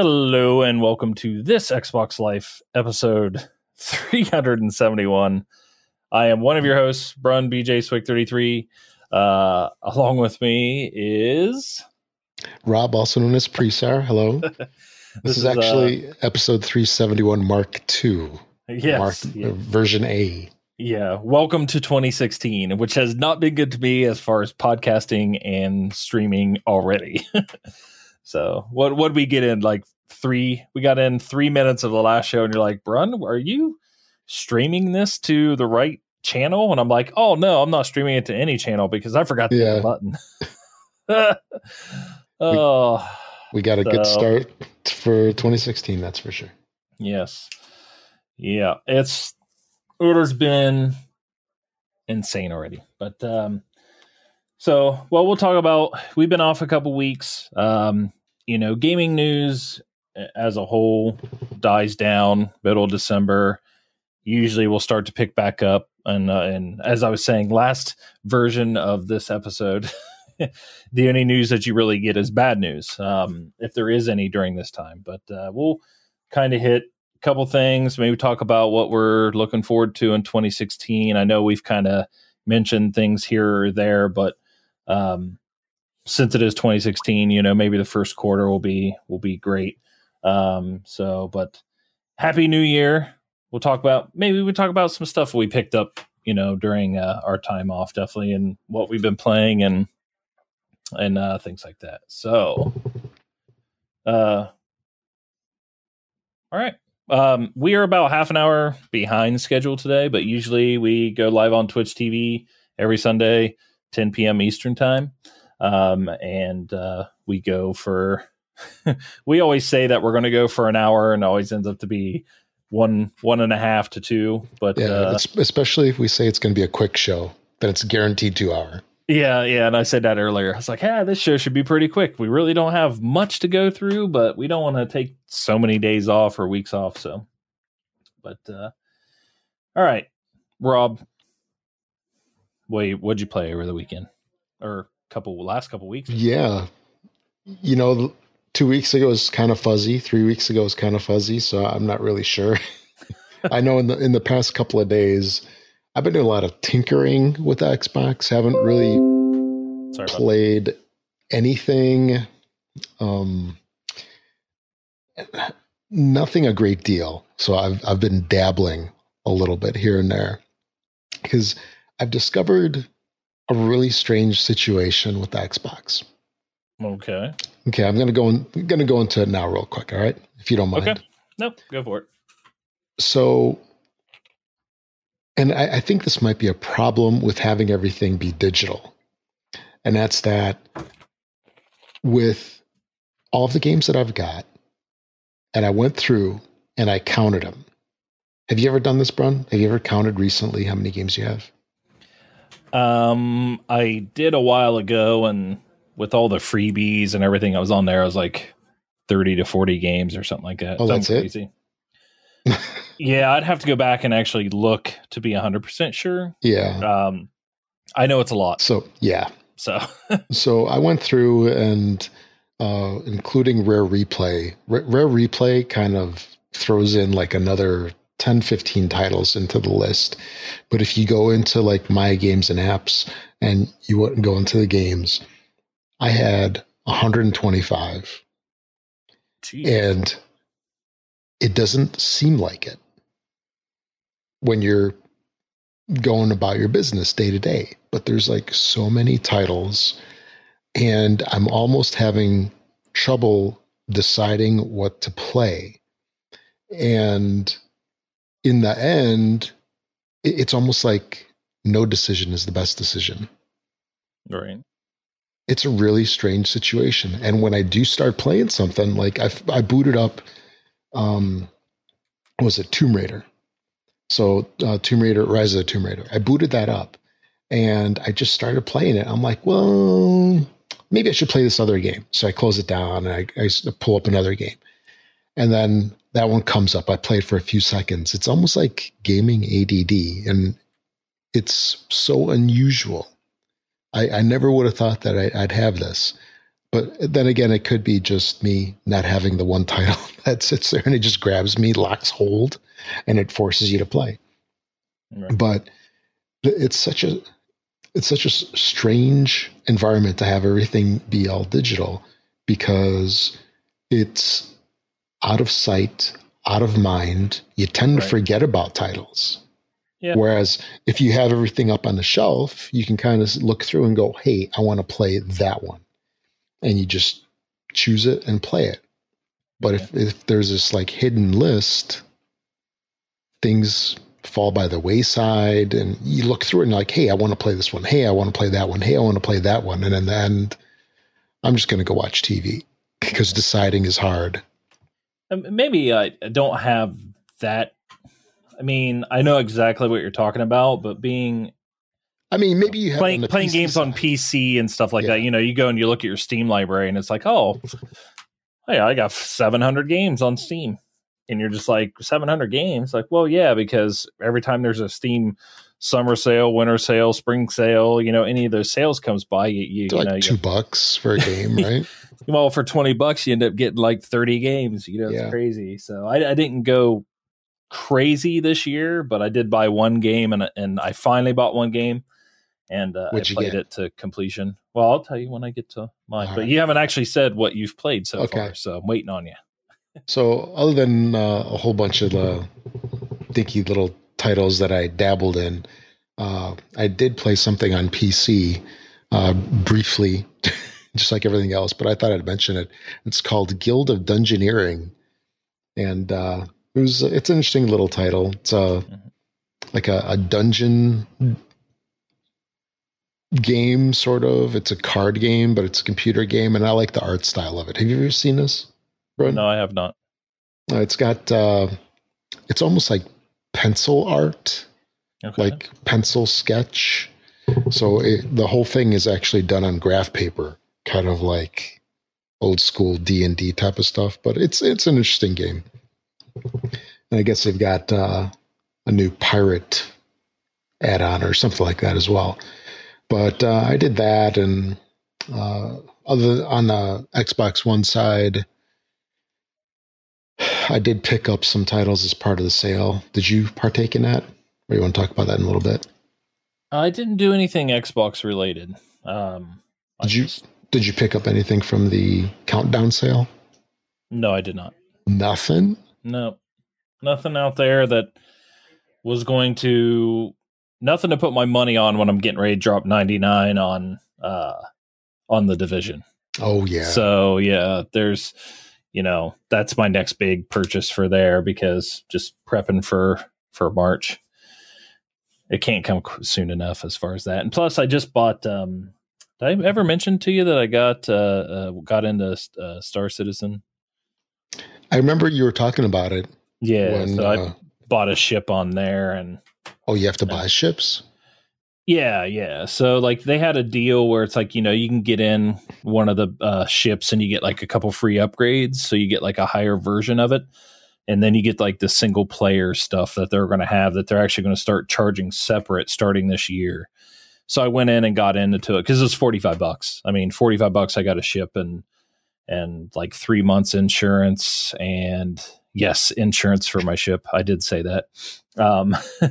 Hello and welcome to this Xbox Life episode 371. I am one of your hosts, Brun BJ Swig 33. Uh, along with me is Rob, also known as Presar. Hello. this, this, is, uh, actually uh, episode 371, Mark II. Yes. Mark, yeah. version A. Yeah. Welcome to 2016, which has not been good to me as far as podcasting and streaming already. So what what we get in like three? We got in three minutes of the last show, and you're like, Brun, are you streaming this to the right channel? And I'm like, oh no, I'm not streaming it to any channel because I forgot to yeah. the button. oh, we, we got a so, good start for 2016. That's for sure. Yes. Yeah, it's order's been insane already, but um, so well, we'll talk about. We've been off a couple weeks. Um, you know, gaming news as a whole dies down middle of December. Usually, we'll start to pick back up, and uh, and as I was saying, last version of this episode, the only news that you really get is bad news, um, if there is any during this time. But uh, we'll kind of hit a couple things, maybe talk about what we're looking forward to in 2016. I know we've kind of mentioned things here or there, but um, since it is 2016, you know, maybe the first quarter will be will be great. Um, so, but happy New Year. We'll talk about maybe we talk about some stuff we picked up, you know, during uh, our time off, definitely, and what we've been playing and and uh, things like that. So, uh, all right. Um, we are about half an hour behind schedule today, but usually we go live on Twitch TV every Sunday, 10 p.m. Eastern time um, and uh, we go for. we always say that we're going to go for an hour, and always ends up to be one one and a half to two. But yeah, uh, especially if we say it's going to be a quick show, then it's guaranteed two hour. Yeah, yeah, and I said that earlier. I was like, "Yeah, this show should be pretty quick. We really don't have much to go through, but we don't want to take so many days off or weeks off." So, but uh all right, Rob, wait, what'd you play over the weekend? Or couple last couple weeks. Yeah, you know, two weeks ago was kind of fuzzy. Three weeks ago was kind of fuzzy. So I'm not really sure. I know in the in the past couple of days, I've been doing a lot of tinkering with Xbox. Haven't really Sorry played anything. Um, nothing a great deal. So I've I've been dabbling a little bit here and there because I've discovered a really strange situation with the Xbox. Okay. Okay, I'm gonna go in, I'm gonna go into it now real quick, all right? If you don't mind. Okay. Nope, go for it. So and I, I think this might be a problem with having everything be digital. And that's that with all of the games that I've got, and I went through and I counted them. Have you ever done this, Brun? Have you ever counted recently how many games you have? Um, I did a while ago, and with all the freebies and everything I was on there, I was like thirty to forty games or something like that. Oh, that's crazy. it. yeah, I'd have to go back and actually look to be hundred percent sure. Yeah. Um, I know it's a lot. So yeah. So so I went through and uh, including rare replay. R- rare replay kind of throws in like another 10, 15 titles into the list. But if you go into like my games and apps and you wouldn't go into the games, I had 125. Jeez. And it doesn't seem like it when you're going about your business day to day. But there's like so many titles, and I'm almost having trouble deciding what to play. And in the end, it's almost like no decision is the best decision. Right. It's a really strange situation. And when I do start playing something, like I, I booted up, um, was it Tomb Raider? So uh, Tomb Raider, Rise of the Tomb Raider. I booted that up, and I just started playing it. I'm like, well, maybe I should play this other game. So I close it down and I, I pull up another game, and then that one comes up. I played for a few seconds. It's almost like gaming ADD, and it's so unusual. I, I never would have thought that I, would have this. but then again, it could be just me not having the one title that sits there and it just grabs me, locks hold, and it forces you to play. Right. But it's such a it's such a strange environment to have everything be all digital because it's out of sight, out of mind. You tend right. to forget about titles. Yeah. Whereas if you have everything up on the shelf, you can kind of look through and go, hey, I want to play that one. And you just choose it and play it. But yeah. if, if there's this like hidden list, things fall by the wayside and you look through it and like, hey, I want to play this one. Hey, I want to play that one. Hey, I want to play that one. And in the end, I'm just going to go watch TV because deciding is hard. Um, maybe I don't have that. I mean, I know exactly what you're talking about, but being I mean, maybe you have playing playing PC games side. on PC and stuff like yeah. that. You know, you go and you look at your Steam library, and it's like, oh, hey, I got 700 games on Steam, and you're just like 700 games. Like, well, yeah, because every time there's a Steam summer sale, winter sale, spring sale, you know, any of those sales comes by, you, you, like know, two bucks for a game, right? Well, for 20 bucks, you end up getting like 30 games. You know, it's yeah. crazy. So I, I, didn't go crazy this year, but I did buy one game and, and I finally bought one game and uh, I played it to completion. Well, I'll tell you when I get to mine, All but right. you haven't actually said what you've played so okay. far. So I'm waiting on you. so other than uh, a whole bunch of the dinky little titles that I dabbled in, uh, I did play something on PC uh, briefly just like everything else, but I thought I'd mention it. It's called Guild of Dungeoneering. And uh, it was, it's an interesting little title. It's a, mm-hmm. like a, a dungeon game, sort of. It's a card game, but it's a computer game. And I like the art style of it. Have you ever seen this? No, I have not. Uh, it's got, uh, it's almost like pencil art, okay. like pencil sketch. So it, the whole thing is actually done on graph paper kind of like old school D and D type of stuff. But it's it's an interesting game. And I guess they've got uh, a new pirate add-on or something like that as well. But uh, I did that, and uh, other on the Xbox One side, I did pick up some titles as part of the sale. Did you partake in that, or you want to talk about that in a little bit? I didn't do anything Xbox related. Um, did you? Just, did you pick up anything from the countdown sale? No, I did not. Nothing? No. Nothing out there that was going to nothing to put my money on when I'm getting ready to drop 99 on uh on the division. Oh yeah. So yeah, there's you know, that's my next big purchase for there because just prepping for for March. It can't come soon enough as far as that. And plus I just bought um did I ever mention to you that I got uh, uh got into uh, Star Citizen? I remember you were talking about it. Yeah, when, so uh, I bought a ship on there, and oh, you have to buy ships. Yeah, yeah. So like they had a deal where it's like you know you can get in one of the uh, ships and you get like a couple free upgrades, so you get like a higher version of it, and then you get like the single player stuff that they're going to have that they're actually going to start charging separate starting this year. So I went in and got into it because it was 45 bucks. I mean, 45 bucks, I got a ship and, and like three months insurance and yes, insurance for my ship. I did say that. Um,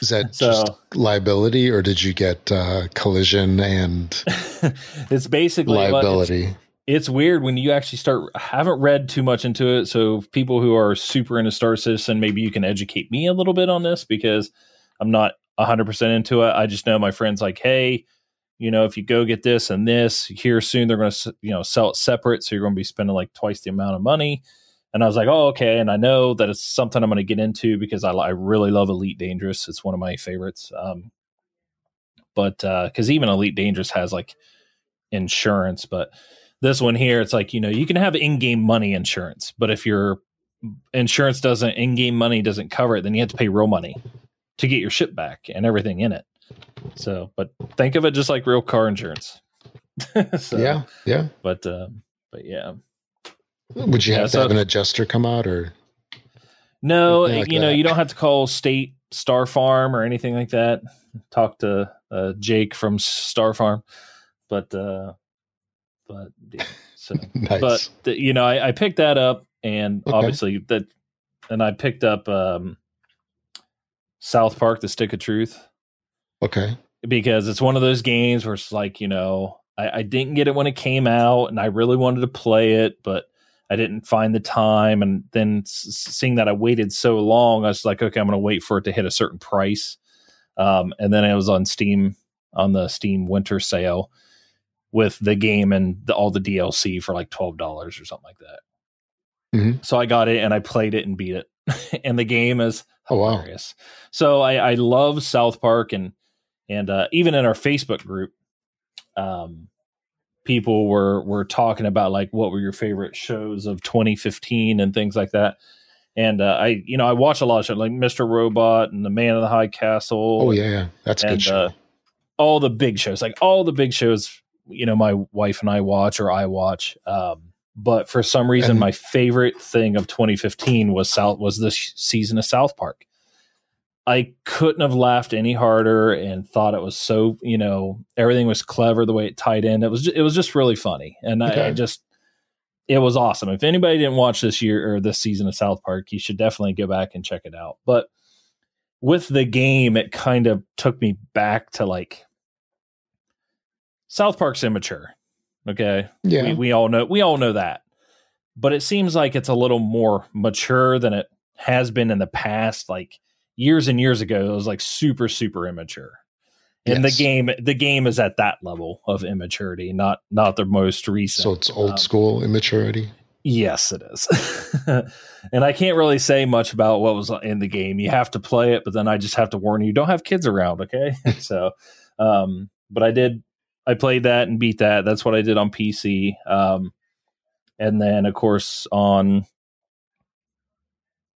Is that so, just liability or did you get uh, collision and it's basically liability? It's, it's, weird when you actually start. I haven't read too much into it. So people who are super into Star Citizen, maybe you can educate me a little bit on this because I'm not 100% into it. I just know my friends like, hey, you know, if you go get this and this here soon, they're going to, you know, sell it separate. So you're going to be spending like twice the amount of money. And I was like, oh, okay. And I know that it's something I'm going to get into because I, I really love Elite Dangerous. It's one of my favorites. Um, but because uh, even Elite Dangerous has like insurance, but this one here, it's like, you know, you can have in game money insurance, but if your insurance doesn't, in game money doesn't cover it, then you have to pay real money to get your ship back and everything in it. So, but think of it just like real car insurance. so, yeah, yeah. But, uh, but yeah. Would you have yeah, to so, have an adjuster come out or? No, like you that? know, you don't have to call State Star Farm or anything like that. Talk to uh, Jake from Star Farm, but uh, but So, nice. but the, you know, I, I picked that up, and Okay. obviously that, and I picked up um, South Park: The Stick of Truth okay. because it's one of those games where it's like you know I, I didn't get it when it came out, and I really wanted to play it, but I didn't find the time. And then seeing that I waited so long, I was like, okay, I'm going to wait for it to hit a certain price. Um, and then it was on Steam on the Steam Winter Sale with the game and the, all the DLC for like twelve dollars or something like that. Mhm. So I got it and I played it and beat it, and the game is Oh, wow. hilarious. So I, I love South Park and and uh, even in our Facebook group, um, people were were talking about like what were your favorite shows of 2015 and things like that. And uh, I, you know, I watch a lot of shows like Mr. Robot and The Man in the High Castle. Oh, yeah, yeah. That's and, good show. uh, all the big shows, like all the big shows, you know, my wife and I watch or I watch. Um, but for some reason, And- my favorite thing of 2015 was South was this season of South Park. I couldn't have laughed any harder and thought it was so you know everything was clever the way it tied in. It was ju- it was just really funny, and I, I just it was awesome. If anybody didn't watch this year or this season of South Park, you should definitely go back and check it out. But with the game, it kind of took me back to like South Park's immature. Okay. yeah. We, we all know we all know that. But it seems like it's a little more mature than it has been in the past. Like years and years ago, it was like super, super immature. And Yes. the game the game is at that level of immaturity, not not the most recent. so it's old Um, school immaturity. Yes, it is. and I can't really say much about what was in the game. You have to play it, but then I just have to warn you: don't have kids around, okay? so, um, but I did. I played that and beat that. That's what I did on PC. Um, and then, of course, on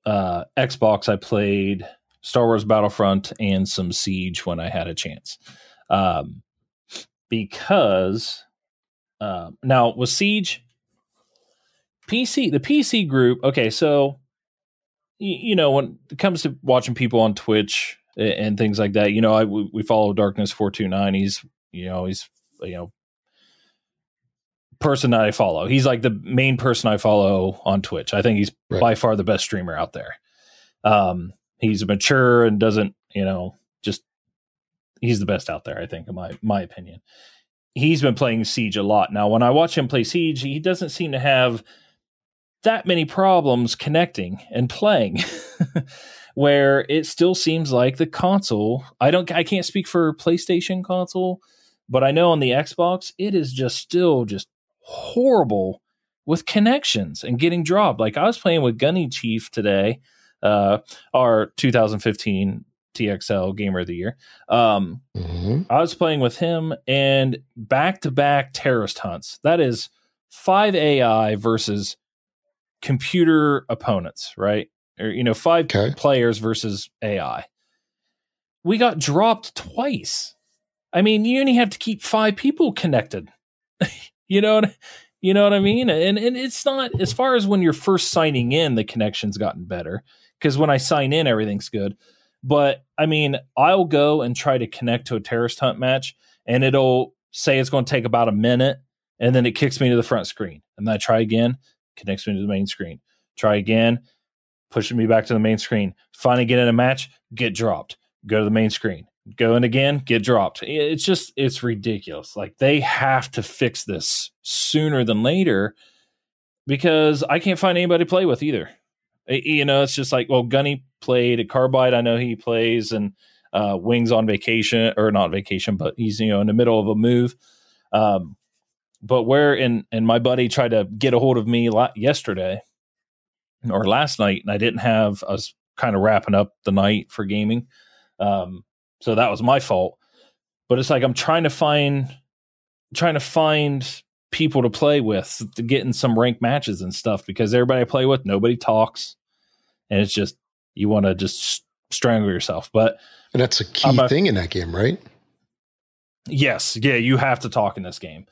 uh, Xbox, I played Star Wars Battlefront and some Siege when I had a chance. Um, because uh, now with Siege, PC, the PC group. Okay, so you, you know when it comes to watching people on Twitch and, and things like that, you know, I we, we follow Darkness four two nine. He's you know he's you know person that I follow. He's like the main person I follow on Twitch. I think he's Right. by far the best streamer out there. Um, he's mature and doesn't you know just he's the best out there. I think in my my opinion. He's been playing Siege a lot now. When I watch him play Siege, he doesn't seem to have that many problems connecting and playing where it still seems like the console i don't i can't speak for playstation console but i know on the xbox it is just still just horrible with connections and getting dropped like i was playing with gunny chief today uh our 2015 txl gamer of the year um Mhm. I was playing with him and back to back terrorist hunts. That is five AI versus computer opponents, right? Or, you know, five Okay. players versus AI. We got dropped twice. I mean, you only have to keep five people connected. you know what you know what I mean? And and it's not as far as when you're first signing in, the connection's gotten better. Because when I sign in, everything's good. But I mean, I'll go and try to connect to a terrorist hunt match, and it'll say it's going to take about a minute, and then it kicks me to the front screen. And then I try again, connects me to the main screen. Try again, pushing me back to the main screen. Finally get in a match, get dropped. Go to the main screen. Go in again, get dropped. It's just it's ridiculous. Like they have to fix this sooner than later because I can't find anybody to play with either. You know, it's just like, well, Gunny played at Carbide. I know he plays, and uh, Wings on vacation or not vacation, but he's you know in the middle of a move. Um, but where and and my buddy tried to get a hold of me yesterday or last night, and I didn't have. I was kind of wrapping up the night for gaming, um, so that was my fault. But it's like I'm trying to find trying to find people to play with to get in some ranked matches and stuff because everybody I play with, nobody talks, and it's just you want to just strangle yourself. But And that's a key a- thing in that game, right? Yes, yeah, you have to talk in this game.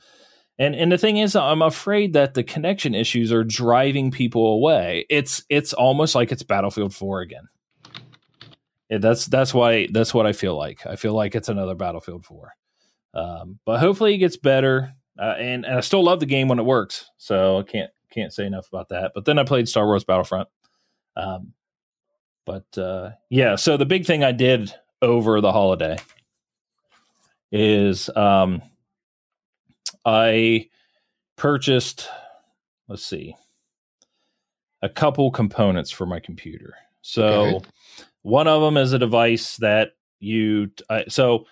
And and the thing is I'm afraid that the connection issues are driving people away. It's it's almost like it's Battlefield 4 again. That's that's why that's what I feel like. I feel like it's another Battlefield 4. Um, but hopefully it gets better. uh, and, and I still love the game when it works. So I can't can't say enough about that. But then I played Star Wars Battlefront. Um, but uh, yeah, so the big thing I did over the holiday is um, I purchased, let's see, a couple components for my computer. So okay. One of them is a device that you, I, so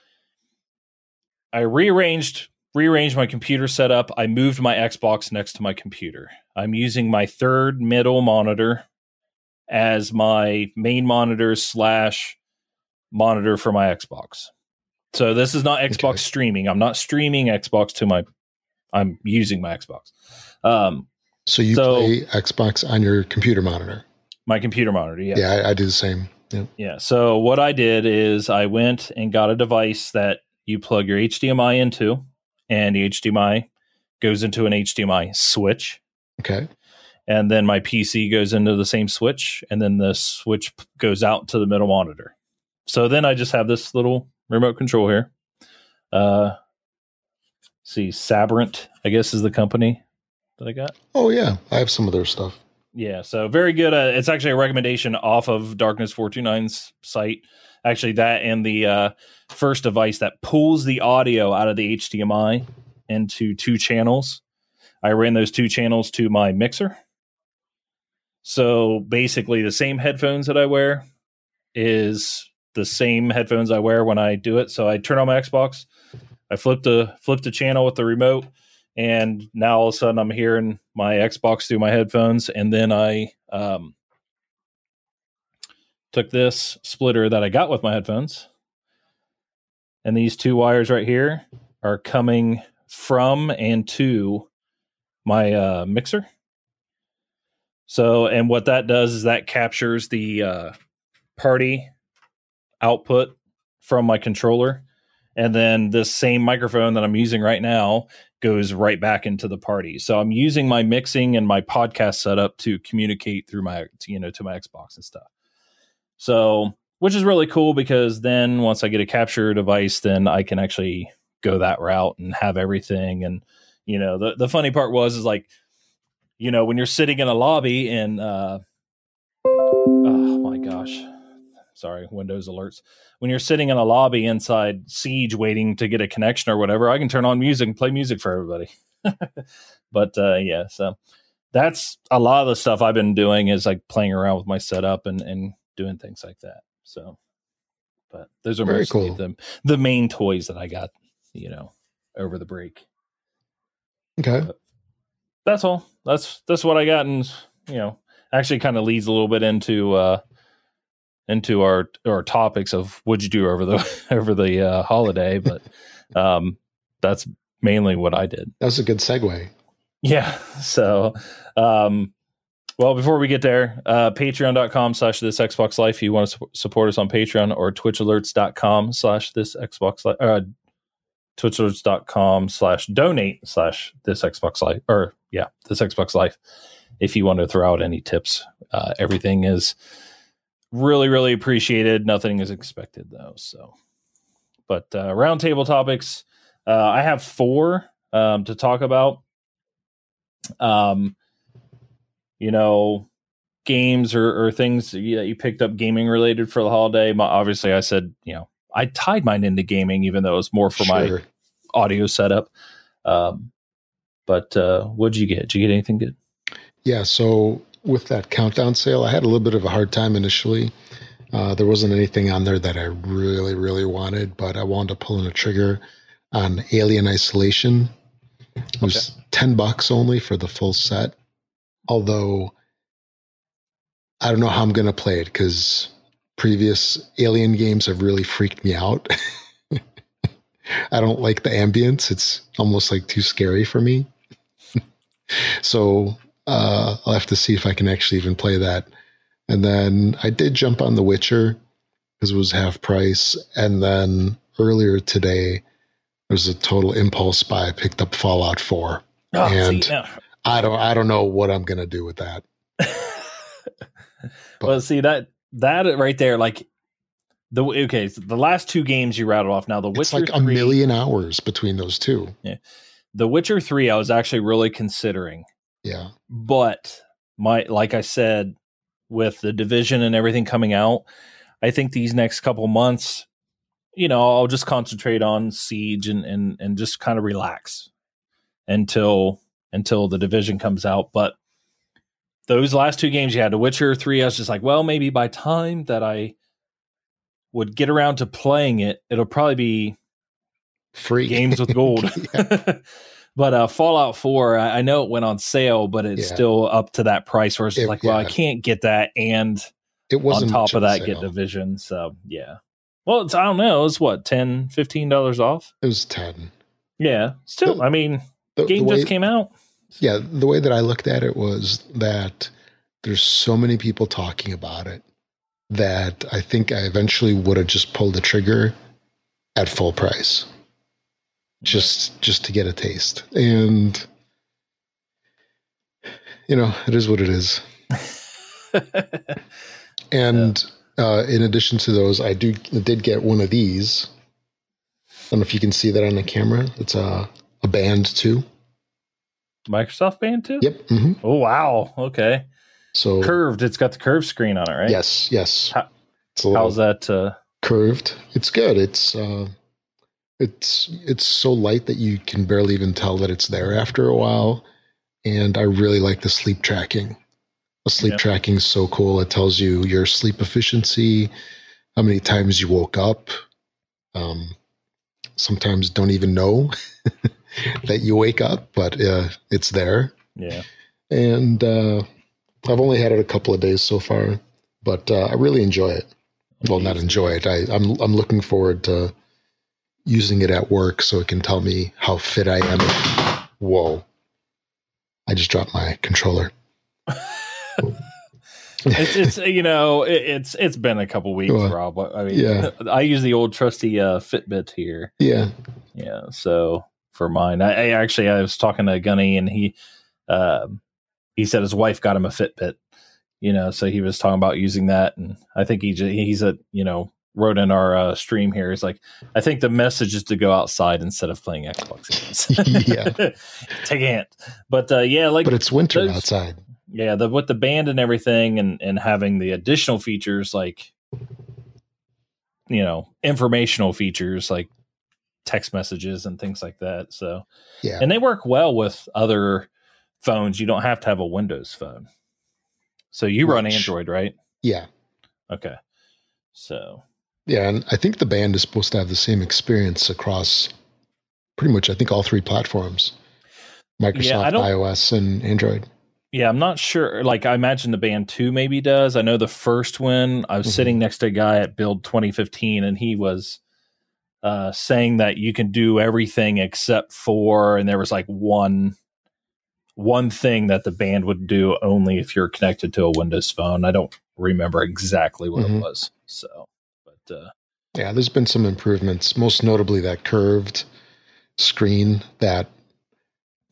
I rearranged rearranged my computer setup. I moved my Xbox next to my computer. I'm using my third middle monitor as my main monitor slash monitor for my Xbox. So this is not Xbox okay. streaming. I'm not streaming Xbox to my. I'm using my Xbox. Um, so you so, play Xbox on your computer monitor. My computer monitor. Yeah. Yeah, I, I do the same. Yeah. Yeah. So what I did is I went and got a device that you plug your HDMI into, and the HDMI goes into an HDMI switch. Okay and then my PC goes into the same switch, and then the switch goes out to the middle monitor. So then I just have this little remote control here. Uh, see, Sabrent, I guess, is the company that I got. Oh yeah, I have some of their stuff. Yeah, so very good. Uh, it's actually a recommendation off of Darkness 429's site. Actually, that and the uh, first device that pulls the audio out of the HDMI into two channels. I ran those two channels to my mixer so basically, the same headphones that I wear is the same headphones I wear when I do it. So I turn on my Xbox, I flip the flip the channel with the remote, and now all of a sudden I'm hearing my Xbox through my headphones, and then I um, took this splitter that I got with my headphones, and these two wires right here are coming from and to my uh, mixer. So, and what that does is that captures the uh, party output from my controller. And then this same microphone that I'm using right now goes right back into the party. So I'm using my mixing and my podcast setup to communicate through my, you know, to my Xbox and stuff. So, which is really cool because then once I get a capture device, then I can actually go that route and have everything. And, you know, the, the funny part was, is like, you know, when you're sitting in a lobby and uh, oh my gosh, sorry, Windows alerts. When you're sitting in a lobby inside Siege waiting to get a connection or whatever, I can turn on music and play music for everybody. but uh, yeah, so that's a lot of the stuff I've been doing is like playing around with my setup and and doing things like that. So, but those are Very mostly cool. the the main toys that I got, you know, over the break. Okay. But, that's all. That's that's what I got, and you know, actually, kind of leads a little bit into uh, into our our topics of what'd you do over the over the uh, holiday, but um, that's mainly what I did. That was a good segue. Yeah. So, um, well, before we get there, uh, patreon.com slash this Xbox Life. If you want to su- support us on Patreon or twitchalerts.com slash this Xbox Life, uh, twitchalerts.com slash donate slash this Xbox Life or yeah, this Xbox Life. If you want to throw out any tips, uh, everything is really, really appreciated. Nothing is expected though. So, but uh, roundtable topics, uh, I have four um, to talk about. Um, you know, games or, or things that you picked up gaming related for the holiday. My, obviously, I said you know I tied mine into gaming, even though it was more for sure. my audio setup. Um, but uh, what did you get? Did you get anything good? Yeah. So with that countdown sale, I had a little bit of a hard time initially. Uh, there wasn't anything on there that I really, really wanted, but I wound up pulling a trigger on Alien Isolation. It was okay. 10 bucks only for the full set. Although I don't know how I'm going to play it because previous Alien games have really freaked me out. I don't like the ambience. It's almost like too scary for me. so uh, I'll have to see if I can actually even play that. And then I did jump on The Witcher because it was half price. And then earlier today, there was a total impulse buy. I picked up Fallout 4. Oh, and see, no. I don't I don't know what I'm gonna do with that. well, see that that right there, like the okay, so the last two games you rattled off. Now the Witcher it's like 3, a million hours between those two. Yeah, The Witcher 3 I was actually really considering. Yeah. But my like I said with the division and everything coming out, I think these next couple months, you know, I'll just concentrate on Siege and and and just kind of relax until until the division comes out, but those last two games you had, The Witcher 3, I was just like, well, maybe by time that I would get around to playing it, it'll probably be Free games with gold. but uh, Fallout 4, I, I, know it went on sale, but it's yeah. still up to that price where it's it, like, well, yeah. I can't get that and it wasn't on top of that get division. So yeah. Well, it's I don't know, it's what, 10 $15 off? It was 10. Yeah. Still, the, I mean, the game the way, just came out. Yeah, the way that I looked at it was that there's so many people talking about it that I think I eventually would have just pulled the trigger at full price. Just just to get a taste. And you know, it is what it is. and yeah. uh, in addition to those, I do did get one of these. I don't know if you can see that on the camera. It's a a Band 2. Microsoft Band 2? Yep. Mm-hmm. Oh wow. Okay. So curved. It's got the curved screen on it, right? Yes. Yes. How, how's that? Uh... Curved. It's good. It's uh, it's it's so light that you can barely even tell that it's there after a while. And I really like the sleep tracking. The sleep yep. tracking is so cool. It tells you your sleep efficiency, how many times you woke up. Um, sometimes don't even know that you wake up, but uh, it's there. Yeah. And uh, I've only had it a couple of days so far, but uh, I really enjoy it. Well, not enjoy it. I, I'm I'm looking forward to using it at work so it can tell me how fit I am. Whoa! I just dropped my controller. it's, it's you know it, it's it's been a couple weeks, well, Rob. I mean, yeah. I use the old trusty uh, Fitbit here. Yeah, yeah. So for mine. I, I, actually I was talking to Gunny and he uh, he said his wife got him a Fitbit, you know, so he was talking about using that, and I think he he's a you know wrote in our uh, stream here. He's like, I think the message is to go outside instead of playing Xbox games. yeah, take a hint. But uh, yeah, like, but it's winter those, outside. Yeah, the with the band and everything, and and having the additional features like you know informational features like text messages and things like that. So, yeah, and they work well with other phones. You don't have to have a Windows phone. So you Which, run Android, right? Yeah. Okay. So. Yeah, and I think the band is supposed to have the same experience across pretty much, I think, all three platforms Microsoft, yeah, iOS, and Android. Yeah, I'm not sure. Like, I imagine the band 2 maybe does. I know the first one, I was mm-hmm. sitting next to a guy at Build 2015, and he was uh, saying that you can do everything except for, and there was like one one thing that the band would do only if you're connected to a Windows phone. I don't remember exactly what mm-hmm. it was. So, uh, yeah, there's been some improvements, most notably that curved screen, that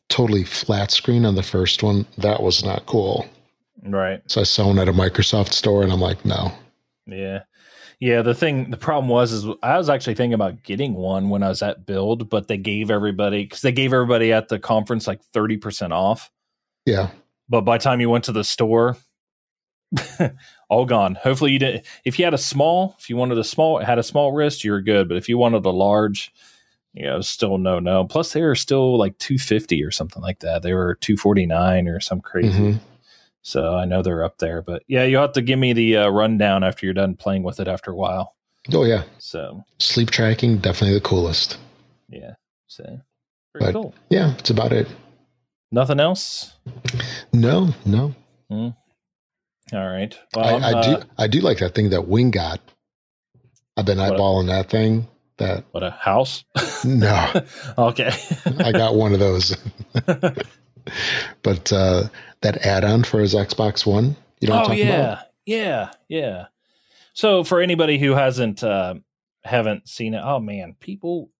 totally flat screen on the first one. That was not cool. Right. So I saw one at a Microsoft store and I'm like, no. Yeah. Yeah, the thing, the problem was, is I was actually thinking about getting one when I was at Build, but they gave everybody because they gave everybody at the conference like thirty percent off. Yeah, but by the time you went to the store, all gone. Hopefully, you did. If you had a small, if you wanted a small, had a small wrist, you're good. But if you wanted a large, you know, still no, no. Plus, they were still like two fifty or something like that. They were two forty nine or some crazy. Mm-hmm. So I know they're up there, but yeah, you'll have to give me the uh, rundown after you're done playing with it after a while. Oh yeah. So sleep tracking definitely the coolest. Yeah. So but, cool. Yeah, it's about it. Nothing else. No, no. Hmm. All right. Well, I, I uh, do. I do like that thing that Wing got. I've been eyeballing that thing. That what a house? No. okay. I got one of those. but uh, that add-on for his Xbox One. You know? Oh yeah, about? yeah, yeah. So for anybody who hasn't uh, haven't seen it, oh man, people,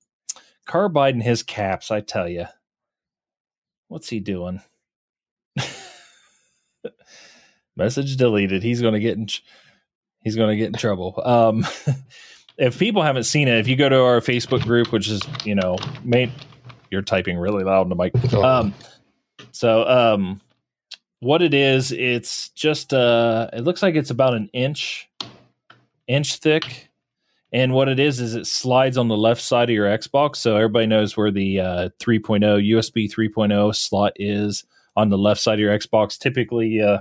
Carbide and his caps. I tell you, what's he doing? Message deleted. He's going to get in. He's going to get in trouble. Um, if people haven't seen it, if you go to our Facebook group, which is you know main you're typing really loud in the mic. Oh. Um, so um, what it is, it's just uh, it looks like it's about an inch inch thick. And what it is is it slides on the left side of your Xbox, so everybody knows where the uh, 3.0 USB 3.0 slot is on the left side of your Xbox. Typically, uh,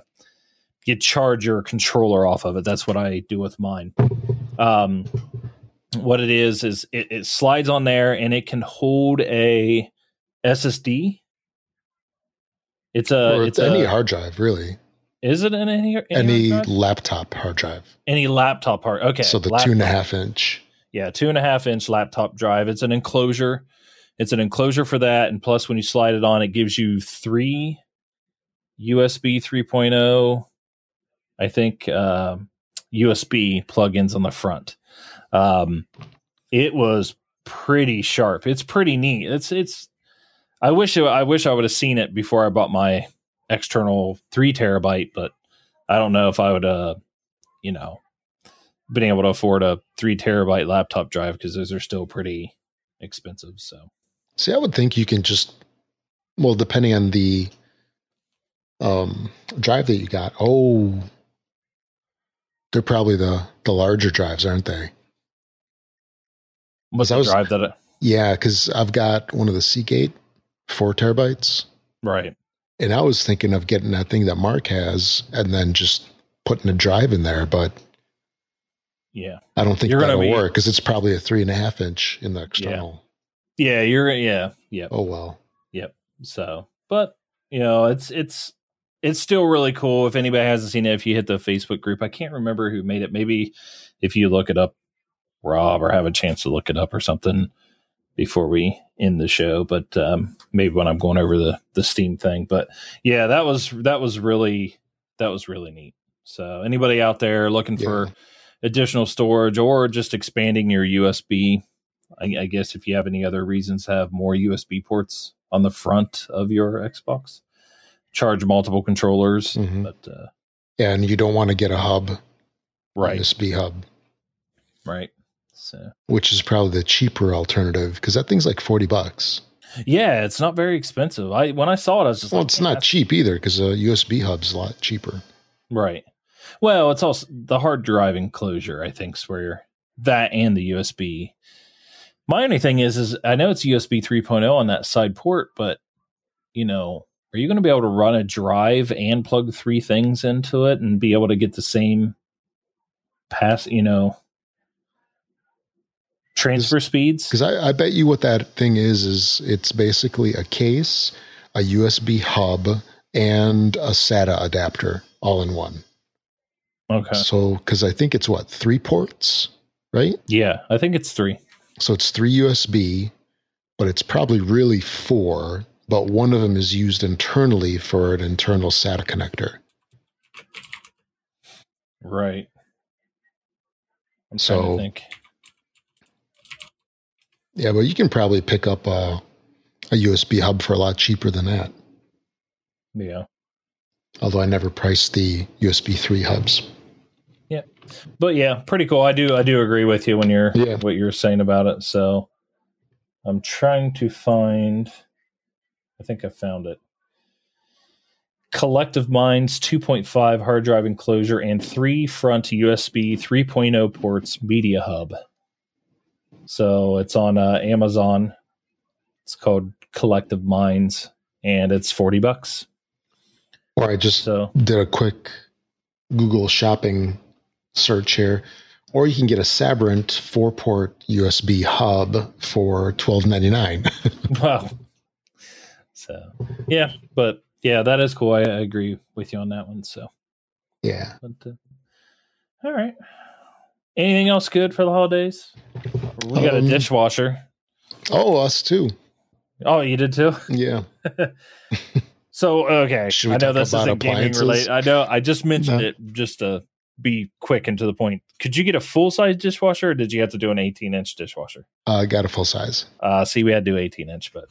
you charge your controller off of it. That's what I do with mine. Um, what it is is it, it slides on there and it can hold a SSD. It's a or it's any a, hard drive, really. is it in any any, Any hard laptop hard drive. any laptop hard okay so the laptop. two and a half inch. yeah two and a half inch laptop drive it's an enclosure it's an enclosure for that and plus when you slide it on it gives you three usb 3.0 i think um, usb plugins on the front um, it was pretty sharp it's pretty neat it's it's i wish it, i wish i would have seen it before i bought my external three terabyte but i don't know if i would uh you know been able to afford a three terabyte laptop drive because those are still pretty expensive. So See, I would think you can just, well, depending on the um, drive that you got. Oh, they're probably the the larger drives, aren't they? what's that was- drive that? It, Yeah, because I've got one of the Seagate four terabytes, right. and I was thinking of getting that thing that Mark has, and then just putting a drive in there, but Yeah. I don't think You're gonna that'll be- work because it's probably a three and a half inch in the external. Yeah. You're. Yeah. Yeah. Oh well. Yep. So, but you know, it's it's it's still really cool. If anybody hasn't seen it, if you hit the Facebook group, I can't remember who made it. Maybe if you look it up, Rob, or have a chance to look it up or something before we end the show. But um, maybe when I'm going over the the Steam thing. But yeah, that was that was really that was really neat. So anybody out there looking for additional storage or just expanding your USB, I, I guess if you have any other reasons to have more USB ports on the front of your Xbox, charge multiple controllers. Mhm. But uh, Yeah, and you don't want to get a hub, right, USB hub, right. So which is probably the cheaper alternative because that thing's like forty bucks. yeah, it's not very expensive. I when I saw it, I was just Well, like, it's not cheap either because a USB hub's a lot cheaper. Right. Well, it's also the hard drive enclosure. I think is where that and the USB. My only thing is, is I know it's USB 3.0 on that side port, but you know, are you going to be able to run a drive and plug three things into it and be able to get the same pass? You know, transfer speeds. Because I, I bet you what that thing is is it's basically a case, a USB hub, and a SATA adapter all in one. Okay. So because I think it's what three ports, right? Yeah, I think it's three. So it's three USB, but it's probably really four. But one of them is used internally for an internal SATA connector. Right. I'm So- to think. Yeah, but you can probably pick up a, a USB hub for a lot cheaper than that. Yeah. Although I never priced the USB three hubs. Yeah, but yeah, pretty cool. I do I do agree with you when you're Yeah. what you're saying about it. So I'm trying to find I think I found it. Collective Minds 2.5 hard drive enclosure and three front USB 3.0 ports media hub. So it's on uh, Amazon. It's called Collective Minds and it's 40 bucks. Or I just So did a quick Google shopping search here. Or you can get a Sabrent four port USB hub for twelve ninety nine. Wow. So yeah, but yeah, that is cool. I, I agree with you on that one. So, yeah. but, uh, all right. Anything else good for the holidays? We got a Um, dishwasher. Oh, us too. Oh, you did too. Yeah. So okay, I know this isn't gaming related. I know. I just mentioned No. it just to be quick and to the point. Could you get a full size dishwasher, or did you have to do an eighteen inch dishwasher? I uh, got a full size. Uh, see, we had to do 18 inch, but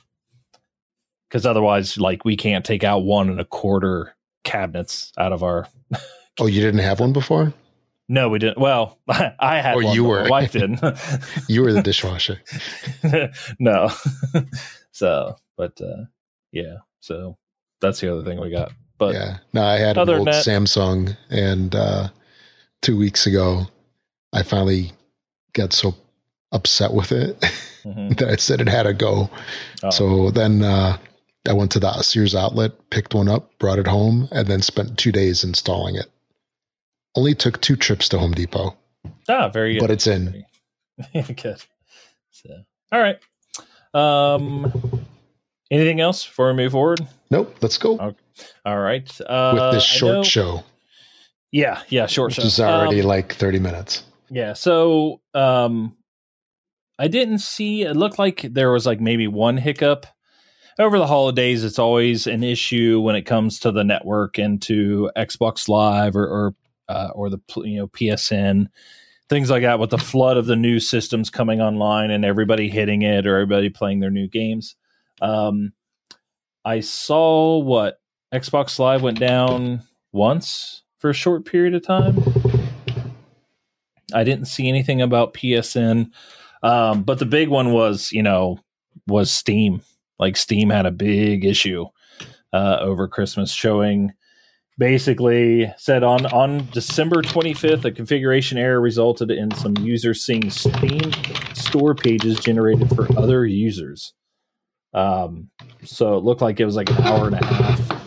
because otherwise, like, we can't take out one and a quarter cabinets out of our. Oh, you didn't have one before? No, we didn't. Well, I had Or one, you were. My wife didn't. You were the dishwasher. no. so, but uh, yeah, so that's the other thing we got. But yeah, no, I had an old that- Samsung, and uh, two weeks ago, I finally got so upset with it mhm. that I said it had to go. Oh, So then uh, I went to the Sears outlet, picked one up, brought it home, and then spent two days installing it. Only took two trips to Home Depot, ah, very good. but it's in. good. So, all right. Um, anything else before we move forward? Nope, let's go Okay. All right. Uh, with this short show, Yeah, yeah, short show. is already Um, like 30 minutes. Yeah. So um I didn't see it looked like there was like maybe one hiccup. Over the holidays, it's always an issue when it comes to the network and to Xbox Live or or, uh, or the you know PSN things like that with the flood of the new systems coming online and everybody hitting it or everybody playing their new games. Um, I saw what Xbox Live went down once for a short period of time. I didn't see anything about PSN, um, but the big one was, you know, was Steam. Like Steam had a big issue uh, over Christmas, showing basically said on on December 25th, a configuration error resulted in some users seeing Steam store pages generated for other users. Um, so it looked like it was like an hour and a half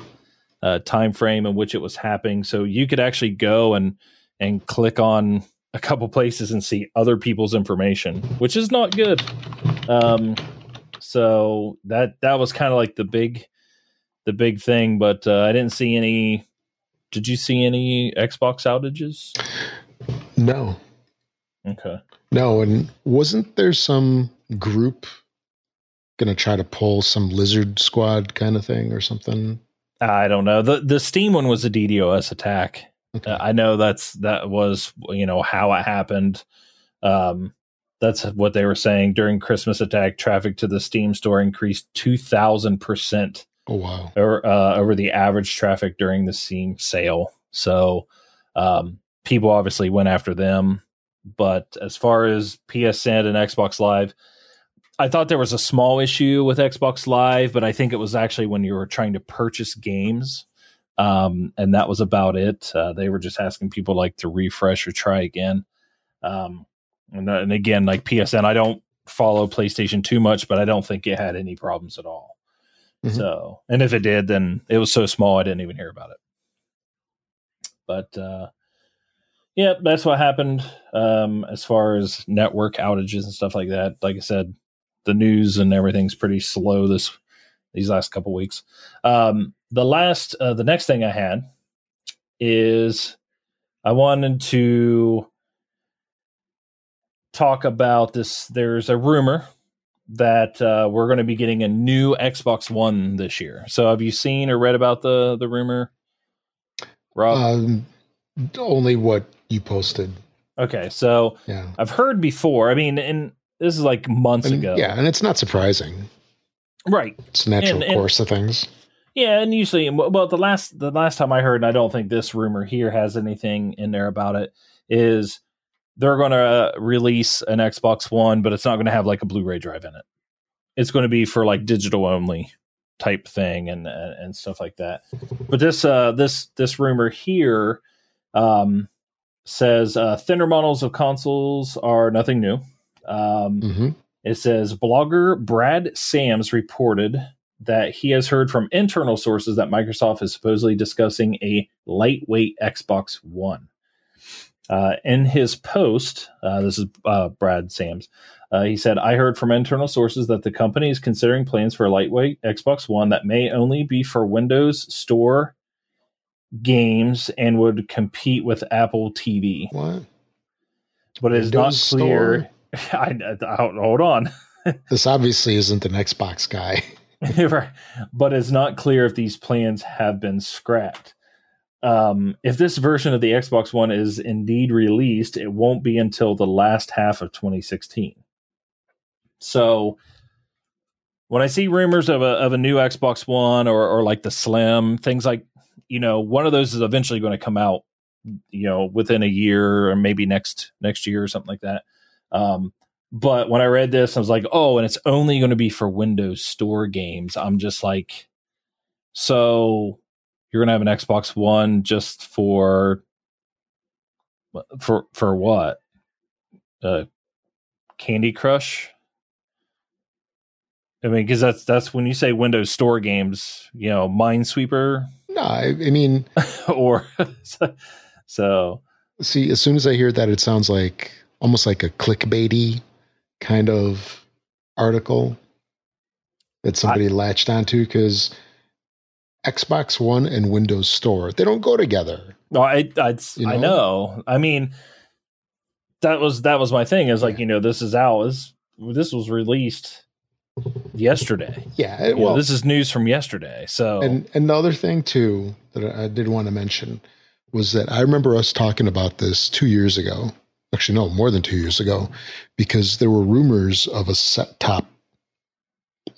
uh, time frame in which it was happening. So you could actually go and and click on a couple places and see other people's information, which is not good. Um, so that that was kind of like the big the big thing, but uh, I didn't see any. Did you see any Xbox outages? No, Okay. no, and wasn't there some group gonna try to pull some Lizard Squad kind of thing or something? I don't know. the The Steam one was a DDoS attack. Okay. Uh, I know that's that was you know how it happened. Um, that's what they were saying during Christmas attack. Traffic to the Steam store increased two thousand percent oh wow, or uh, over the average traffic during the Steam sale. So um, people obviously went after them. But as far as PSN and Xbox Live, I thought there was a small issue with Xbox Live, but I think it was actually when you were trying to purchase games. Um, and that was about it. Uh, they were just asking people like to refresh or try again. Um, and, and again, like PSN, I don't follow PlayStation too much, but I don't think it had any problems at all. Mhm. So, and if it did, then it was so small I didn't even hear about it. But uh, yeah, that's what happened um, as far as network outages and stuff like that. Like I said, the news and everything's pretty slow this these last couple weeks. Um, the last, uh, the next thing I had is I wanted to talk about this. There's a rumor that uh, we're going to be getting a new Xbox One this year. So, have you seen or read about the the rumor, Rob? um, only what you posted. okay, so Yeah, I've heard before. I mean, and this is like months and, ago. yeah, and it's not surprising. right. It's a natural And- and- course of things. Yeah, and usually, well, the last the last time I heard, and I don't think this rumor here has anything in there about it, is they're going to release an Xbox One, but it's not going to have like a Blu-ray drive in it. It's going to be for like digital only type thing and and, stuff like that. But this uh this this rumor here um says uh thinner models of consoles are nothing new. Um hmm it says blogger Brad Sams reported that he has heard from internal sources that Microsoft is supposedly discussing a lightweight Xbox One. Uh, in his post, uh, this is uh, Brad Sams. Uh, he said, I heard from internal sources that the company is considering plans for a lightweight Xbox One that may only be for Windows Store games and would compete with Apple TV. What? But it is not clear. I, I, hold on. This obviously isn't an Xbox guy. right. But it's not clear if these plans have been scrapped. Um, if this version of the Xbox One is indeed released, it won't be until the last half of 2016. So when I see rumors of a of a new Xbox One or or like the Slim, things like you know, one of those is eventually going to come out, you know, within a year or maybe next next year or something like that. Um, but when I read this, I was like, oh, and it's only going to be for Windows Store games. I'm just like, so you're going to have an Xbox One just for for for what? Uh, Candy Crush. I mean, because that's that's when you say Windows Store games, you know, Minesweeper. No, I, I mean, or so. See, as soon as I hear that, it sounds like almost like a clickbaity kind of article that somebody I, latched onto because Xbox One and Windows Store they don't go together. No, I I, you know? I know. I mean, that was that was my thing. Is like you know this is out. This this was released yesterday. Yeah, it, well, know, this is news from yesterday. So and and the other thing too that I did want to mention was that I remember us talking about this two years ago. Actually, no, more than two years ago, because there were rumors of a set top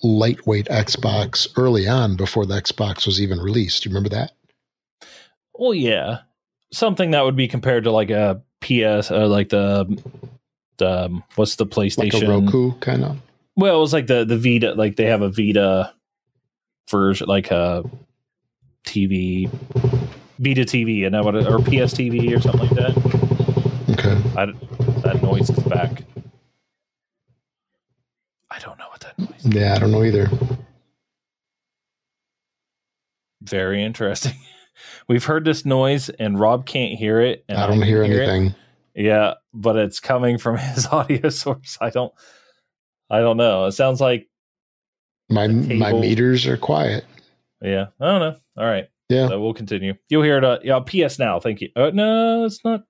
lightweight Xbox early on before the Xbox was even released. Do you remember that? Well, yeah, something that would be compared to like a PS, uh, like the the um, what's the PlayStation? Like Roku kind of. Well, it was like the the Vita, like they have a Vita version, like a TV, Vita TV, and what, or PS TV or something like that. Okay. I, that noise is back. I don't know what that noise. Is. Yeah, I don't know either. Very interesting. We've heard this noise, and Rob can't hear it. And I don't I hear, hear anything. It. Yeah, but it's coming from his audio source. I don't. I don't know. It sounds like my my meters are quiet. Yeah, I don't know. All right. Yeah, so we'll continue. You'll hear it. Uh, yeah, PS now. Thank you. Uh, no, it's not.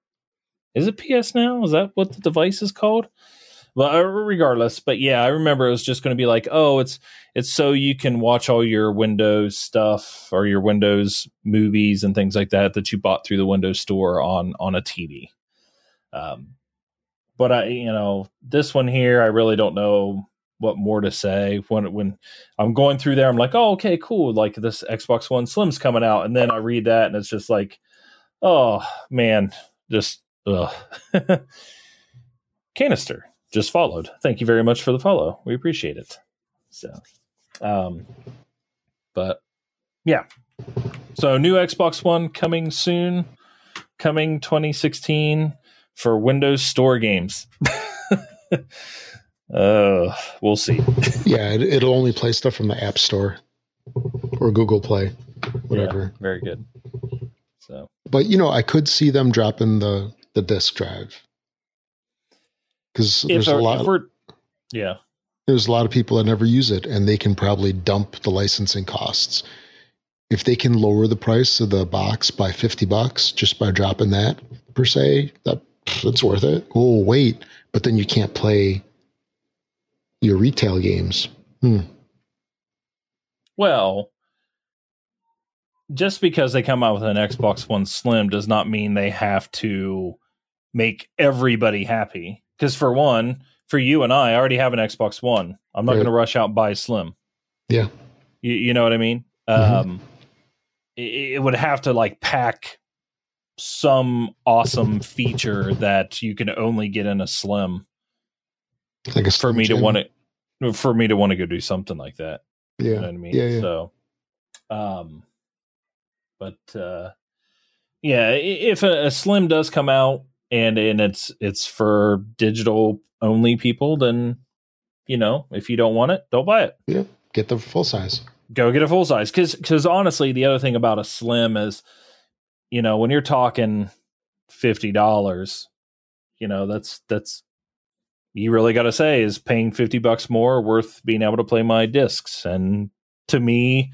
Is it PS now? Is that what the device is called? Uh, regardless, but yeah, I remember it was just going to be like, oh, it's it's so you can watch all your Windows stuff or your Windows movies and things like that that you bought through the Windows Store on on a TV. Um, but I, you know, this one here, I really don't know what more to say. When when I'm going through there, I'm like, oh, okay, cool. Like this Xbox One Slim's coming out, and then I read that, and it's just like, oh man, just ugh. canister just followed. Thank you very much for the follow. We appreciate it. So, um, but yeah. So new Xbox One coming soon, coming 2016 for Windows Store games. uh, we'll see. yeah, it, will only play stuff from the App Store or Google Play, whatever. Yeah, very good. So, but you know, I could see them dropping the the disk drive because there's a lot. yeah, there's a lot of people that never use it, and they can probably dump the licensing costs. If they can lower the price of the box by fifty bucks just by dropping that per se, that it's worth it. Oh, wait, but then you can't play your retail games. Hmm. Well, just because they come out with an Xbox One Slim does not mean they have to make everybody happy. Because for one, for you and I, I already have an Xbox One. I'm not right. going to rush out and buy Slim. Yeah, you, you know what I mean. Mm-hmm. Um, it, it would have to like pack some awesome feature that you can only get in a slim. Like for me to want to, for me to want to go do something like that. Yeah, you know I mean. Yeah, yeah. So, um, but uh, yeah, if a, a slim does come out and and it's it's for digital only people, then you know if you don't want it, don't buy it. Yeah, get the full size. Go get a full size. Because because honestly, the other thing about a slim is you know, when you're talking fifty dollars, you know, that's that's you really got to say is paying 50 bucks more worth being able to play my discs? And to me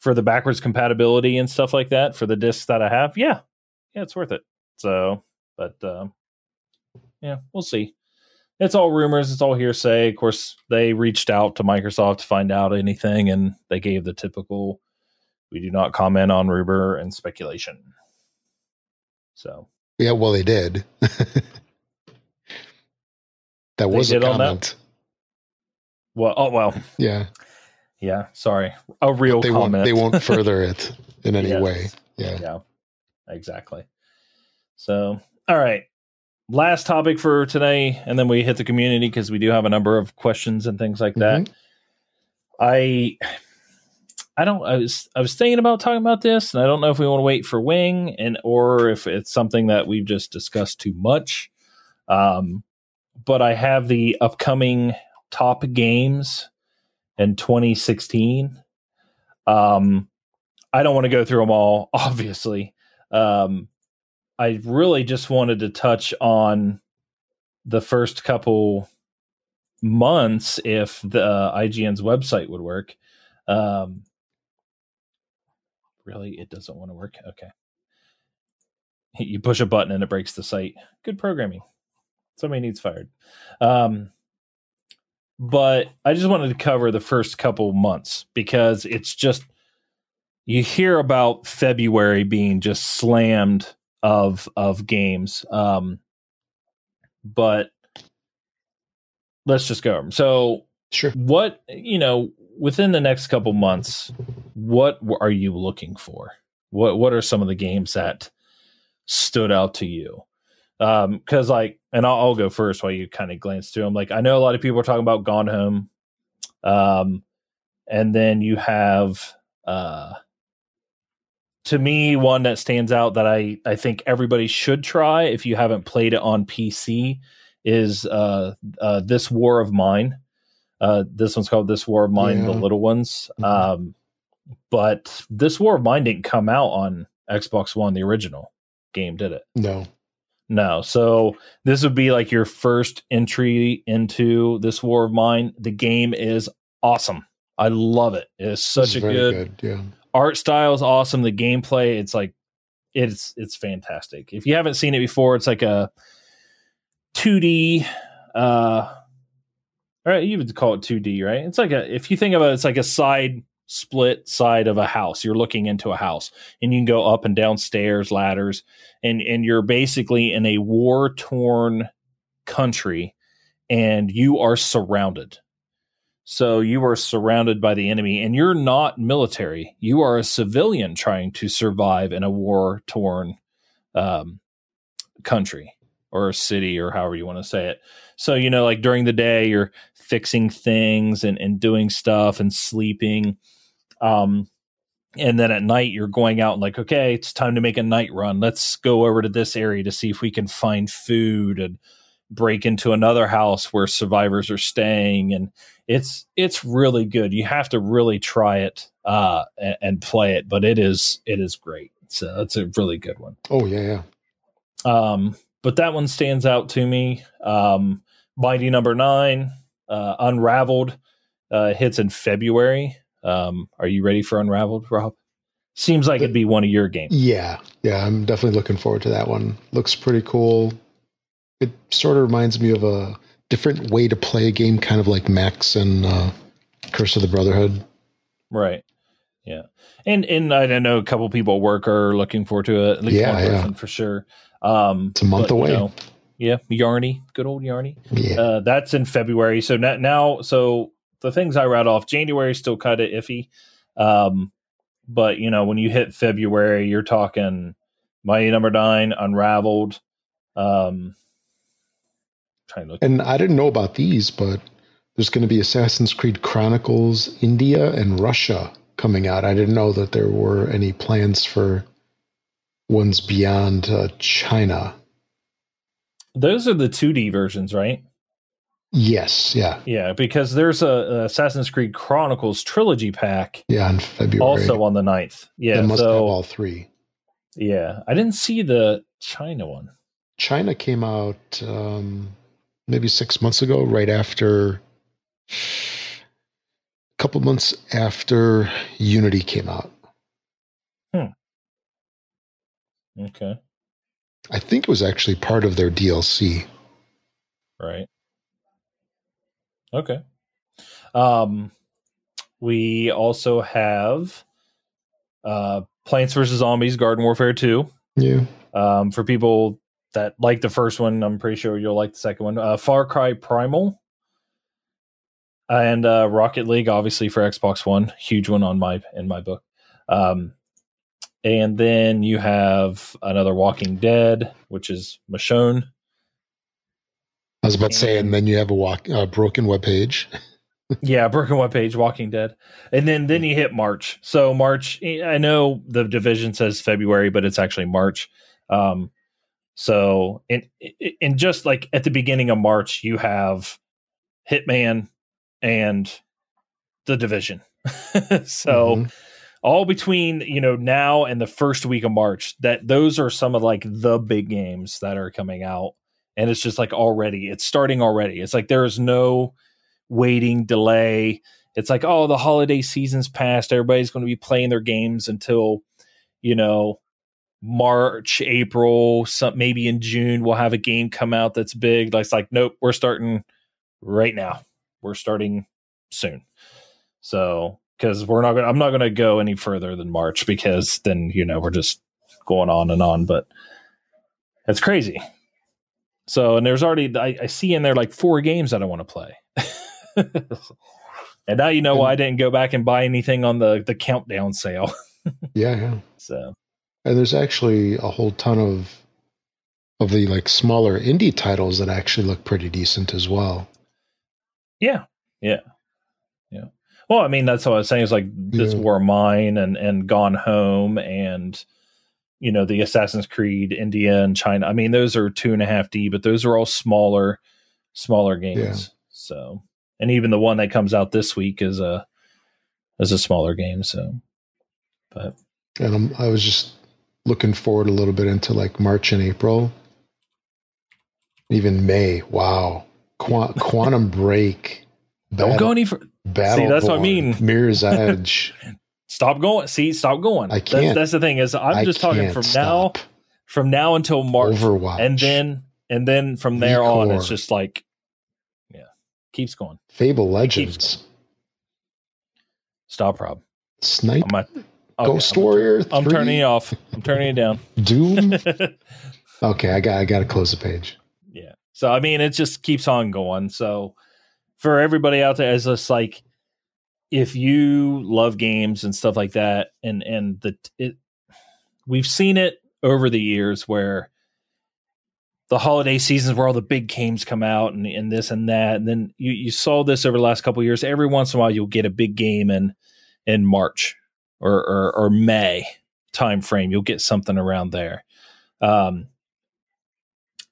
for the backwards compatibility and stuff like that for the discs that i have yeah. Yeah it's worth it. So but um, yeah we'll see it's all rumors it's all hearsay of course they reached out to microsoft to find out anything and they gave the typical we do not comment on rumor and speculation so yeah, well, they did. that they was a comment. Well, oh well. Yeah. Yeah. Sorry, a real they comment. Won't, they won't further it in any yes. way. Yeah. Yeah. Exactly. So, all right. last topic for today, and then we hit the community because we do have a number of questions and things like that. Mhm. I I don't I was I was thinking about talking about this, and I don't know if we want to wait for Wing and or if it's something that we've just discussed too much. Um, but I have the upcoming top games in 2016. Um, I don't want to go through them all, obviously. Um, I really just wanted to touch on the first couple months if the uh, IGN's website would work. Um, really, it doesn't want to work. Okay. You push a button and it breaks the site. Good programming. Somebody needs fired. Um, but I just wanted to cover the first couple months because it's just you hear about February being just slammed of of games. Um, but let's just go. So Sure. what you know within the next couple months what are you looking for what what are some of the games that stood out to you um because like and I'll, I'll go first while you kind of glance through them like i know a lot of people are talking about gone home um and then you have uh to me one that stands out that i i think everybody should try if you haven't played it on pc is uh uh this war of mine uh, this one's called This War of Mine, the little ones. Mhm. Um, but this War of Mine didn't come out on Xbox One, the original game, did it? No. No. So this would be like your first entry into this War of Mine. The game is awesome. I love it. It's such It's a very good, Yeah. Art style is awesome. The gameplay, it's like it's it's fantastic. If you haven't seen it before, it's like a 2D uh or you would call it 2D, right? It's like a if you think about it, it's like a side split side of a house. You're looking into a house and you can go up and down stairs, ladders, and and you're basically in a war torn country and you are surrounded. So you are surrounded by the enemy and you're not military. You are a civilian trying to survive in a war torn um, country or a city or however you want to say it. So, you know, like during the day, you're fixing things and, and doing stuff and sleeping. Um, and then at night, you're going out and like, okay, it's time to make a night run. Let's go over to this area to see if we can find food and break into another house where survivors are staying. And it's it's really good. You have to really try it uh, and, and play it, but it is it is great. So it's a really good one. Oh yeah, yeah. Um, but that one stands out to me. Um, Mighty Number Nine, uh, Unraveled, uh, hits in February. Um, are you ready for Unraveled, Rob? Seems like it'd be one of your games. Yeah, yeah, I'm definitely looking forward to that one. Looks pretty cool. It sort of reminds me of a different way to play a game, kind of like Max and uh, Curse of the Brotherhood. Right. Yeah. And and I know a couple people at work are looking forward to it. At least Yeah, one yeah. person for sure. Um, It's a month but, you away. know, yeah, Yarny, good old Yarny. Yeah, Uh, that's in February. So now, now, so the things I read off, January is still kind of iffy. Um, but you know, when you hit February, you're talking Mighty Number Nine, Unraveled. Um, trying to and I didn't know about these, but there's going to be Assassin's Creed Chronicles India and Russia coming out. I didn't know that there were any plans for ones beyond uh, China. Those are the 2D versions, right? Yes, yeah, Yeah, because there's a, a Assassin's Creed Chronicles trilogy pack yeah, in February. also on the 9th. They Yeah, must have all three. yeah, I didn't see the China one. China came out um, maybe six months ago, right after a couple months after Unity came out. Hmm. Okay, I think it was actually part of their DLC. right. Okay. Um, we also have uh, Plants vs Zombies: Garden Warfare Two. Yeah, Um, for people that like the first one, I'm pretty sure you'll like the second one. Uh, Far Cry Primal and uh, Rocket League, obviously for Xbox One, huge one on my in my book. Um, and then you have another Walking Dead, which is Michonne. I was about to say, and then you have a walk, uh, broken web page. yeah, broken web page, Walking Dead, and then then you hit March. So March, I know the division says February, but it's actually March. Um, so in in just like at the beginning of March, you have Hitman and the division. so mm-hmm. all between you know now and the first week of March, that those are some of like the big games that are coming out, and it's just like already it's starting already. It's like there is no waiting delay. It's like oh the holiday season's passed, everybody's going to be playing their games until you know March, April, some maybe in June we'll have a game come out that's big. That's like, nope, we're starting right now. We're starting soon. So because we're not gonna I'm not gonna go any further than March because then, you know, we're just going on and on. But it's crazy. So and there's already I, I see in there like four games that I want to play. and now you know why I didn't go back and buy anything on the the countdown sale. yeah, yeah. So and there's actually a whole ton of of the like smaller indie titles that actually look pretty decent as well. Yeah, yeah, yeah. Well, I mean, that's what I was saying. Is like this yeah. War Mine and and Gone Home and you know the Assassin's Creed India and China. I mean, those are two and a half D, but those are all smaller, smaller games. Yeah. So, and even the one that comes out this week is a is a smaller game. So, but and I'm, I was just looking forward a little bit into like March and April, even May. Wow, Qu- Quantum Break. Don't go any further. See, that's what I mean. Mirror's Edge. stop going. See, stop going. I can't. That's, that's the thing is, I'm I just talking from stop. now, from now until March, Overwatch, and then and then from there Recore. on, it's just like, yeah, keeps going. Fable Legends. Going. Stop, Rob. Snipe. Okay, Ghost I'm Warrior. I'm turning it off. I'm turning it down. Doom. okay, I got I got to close the page. Yeah. So I mean, it just keeps on going. So for everybody out there, it's just like if you love games and stuff like that, and and the it, we've seen it over the years where the holiday seasons where all the big games come out and, and this and that, and then you you saw this over the last couple years. Every once in a while, you'll get a big game in in March or, or, or May time frame. You'll get something around there. Um,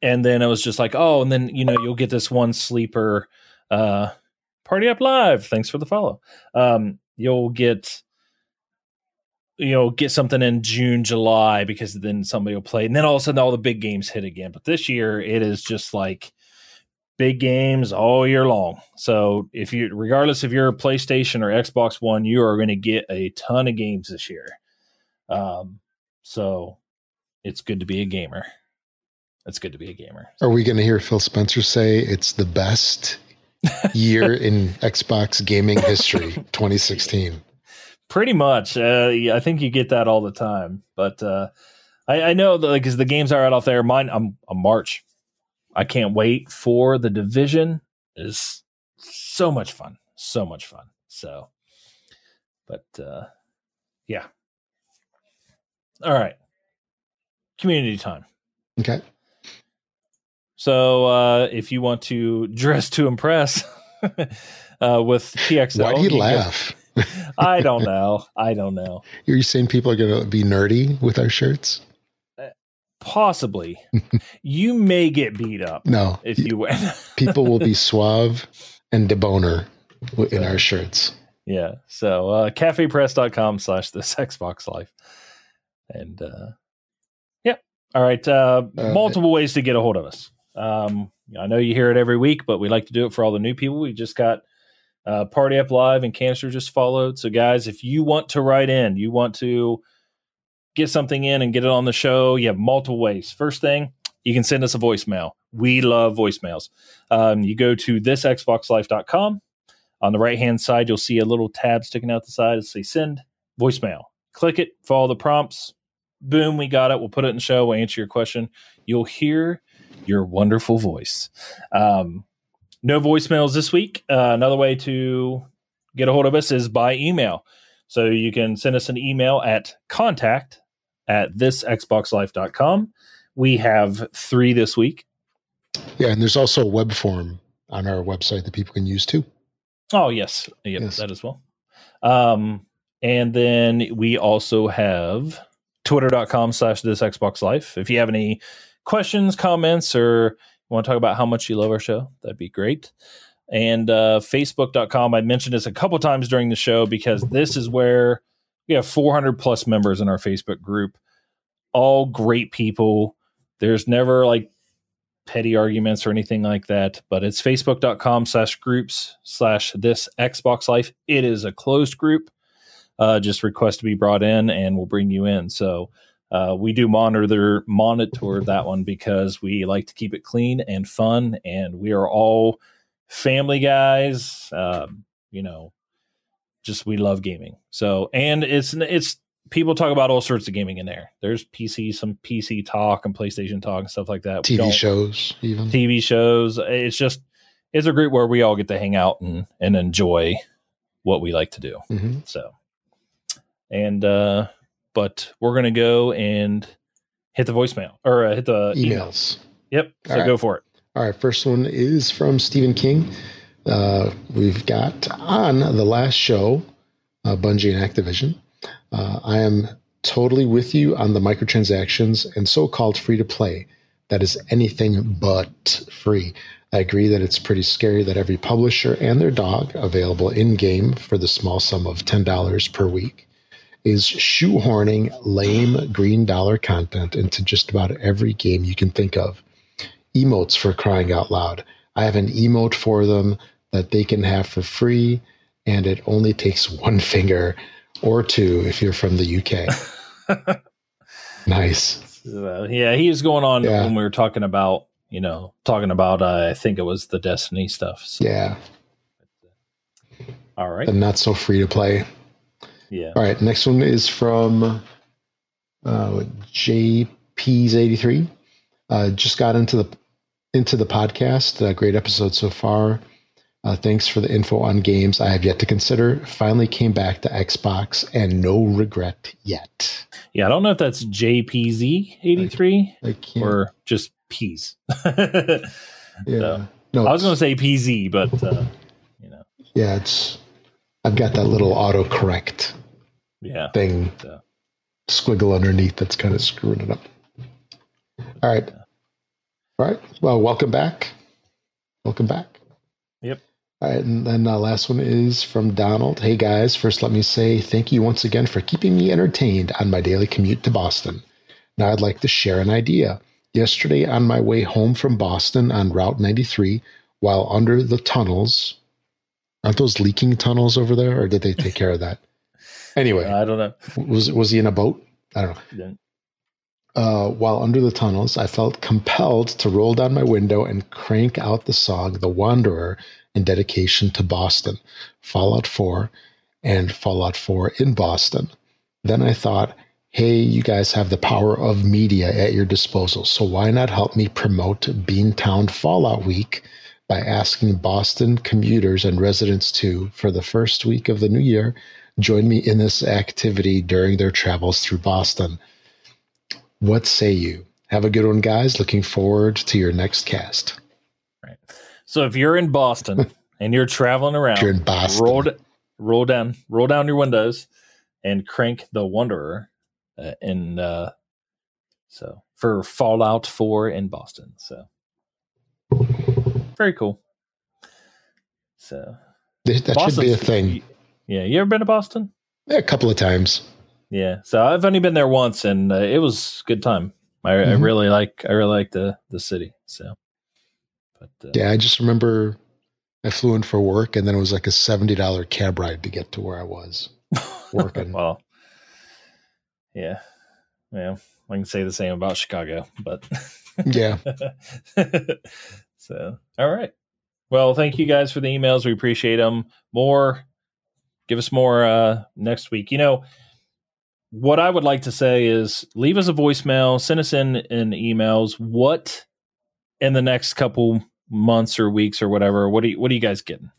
and then I was just like, oh, and then you know you'll get this one sleeper uh, party up live. Thanks for the follow. Um, you'll get you know get something in June, July because then somebody will play, and then all of a sudden all the big games hit again. But this year it is just like big games all year long. So if you, regardless if you're a PlayStation or Xbox One, you are going to get a ton of games this year. Um, so it's good to be a gamer. It's good to be a gamer. Are we going to hear Phil Spencer say it's the best year in Xbox gaming history, 2016? Pretty much. Uh, I think you get that all the time, but uh, I, I know that because the games are out off there. Mine, I'm, I'm March I can't wait for the division. Is so much fun, so much fun. So, but uh, yeah. All right. Community time. Okay. So uh, if you want to dress to impress uh, with TXL, why do you, you laugh? I don't know. I don't know. Are You're saying people are going to be nerdy with our shirts? Possibly. you may get beat up. No. If you win. people will be suave and deboner in our shirts. Yeah. So uh cafepress.com slash this Xbox Life. And uh yeah. All right. Uh, uh multiple ways to get a hold of us. Um I know you hear it every week, but we like to do it for all the new people. We just got uh Party Up Live and Cancer just followed. So guys, if you want to write in, you want to get something in and get it on the show, you have multiple ways. First thing, you can send us a voicemail. We love voicemails. Um, you go to thisxboxlife.com. On the right hand side, you'll see a little tab sticking out the side. It'll say send voicemail. Click it, follow the prompts. Boom, we got it. We'll put it in show. We'll answer your question. You'll hear your wonderful voice. Um, no voicemails this week. Uh, another way to get a hold of us is by email. So you can send us an email at contact at thisxboxlife.com. We have three this week. Yeah, and there's also a web form on our website that people can use too. Oh yes, yep, yes. that as well. Um, and then we also have twitter.com slash this Xbox Life. If you have any questions, comments, or want to talk about how much you love our show, that'd be great. And uh, facebook.com, I mentioned this a couple times during the show because this is where we have 400 plus members in our Facebook group, all great people. There's never like petty arguments or anything like that, but it's facebook.com slash groups slash this Xbox Life. It is a closed group. Uh, just request to be brought in and we'll bring you in. So uh, we do monitor monitor that one because we like to keep it clean and fun, and we are all family guys. Um, you know, just we love gaming. So and it's it's people talk about all sorts of gaming in there. There's PC, some PC talk and PlayStation talk and stuff like that. TV shows, even TV shows. It's just it's a group where we all get to hang out and and enjoy what we like to do. Mm-hmm. So, and uh, but we're to go and hit the voicemail or uh, hit the emails. Email. Yep. So right. go for it. All right. First one is from Stephen King. Uh, we've got on the last show, uh, Bungie and Activision. Uh, I am totally with you on the microtransactions and so called free to play. That is anything but free. I agree that it's pretty scary that every publisher and their dog available in game for the small sum of $10 per week is shoehorning lame green dollar content into just about every game you can think of. Emotes for crying out loud. I have an emote for them that they can have for free, and it only takes one finger or two if you're from the UK. nice. yeah, he was going on yeah. when we were talking about, you know, talking about, uh, I think it was the Destiny stuff. So. Yeah. All right. And not so free to play. Yeah. All right. Next one is from uh, JP's83. Uh, just got into the into the podcast. Uh, great episode so far. Uh, thanks for the info on games I have yet to consider. Finally came back to Xbox and no regret yet. Yeah, I don't know if that's JPZ83 or just P's. yeah. So, no, I was going to say PZ, but uh, you know. Yeah, it's I've got that little autocorrect yeah. thing yeah. squiggle underneath that's kind of screwing it up. All right. All right. Well, welcome back. Welcome back. All right. And then uh, last one is from Donald. Hey, guys. First, let me say thank you once again for keeping me entertained on my daily commute to Boston. Now, I'd like to share an idea. Yesterday, on my way home from Boston on Route 93, while under the tunnels Aren't those leaking tunnels over there, or did they take care of that? Anyway, I don't know. Was was he in a boat? I don't know. Uh, while under the tunnels, I felt compelled to roll down my window and crank out the song "The Wanderer" in dedication to Boston, Fallout 4, and Fallout 4 in Boston. Then I thought, hey, you guys have the power of media at your disposal, so why not help me promote Beantown Fallout Week? by asking Boston commuters and residents to, for the first week of the new year, join me in this activity during their travels through Boston. What say you? Have a good one, guys. Looking forward to your next cast. So if you're in Boston and you're traveling around, you're in Boston. Roll, roll down, roll down your windows, and crank the Wanderer. Uh, and uh, so for Fallout 4 in Boston. So very cool. So that should be a thing. Yeah, you ever been to Boston? Yeah, a couple of times. Yeah, so I've only been there once, and uh, it was good time. I, mm-hmm. I, really like I really like the the city. So, but uh, yeah, I just remember I flew in for work, and then it was like a seventy dollar cab ride to get to where I was working. well, yeah, yeah, I can say the same about Chicago, but yeah. So, all right. Well, thank you guys for the emails. We appreciate them. More, give us more uh, next week. You know, what I would like to say is leave us a voicemail, send us in in emails. What in the next couple months or weeks or whatever? What are you, what are you guys getting?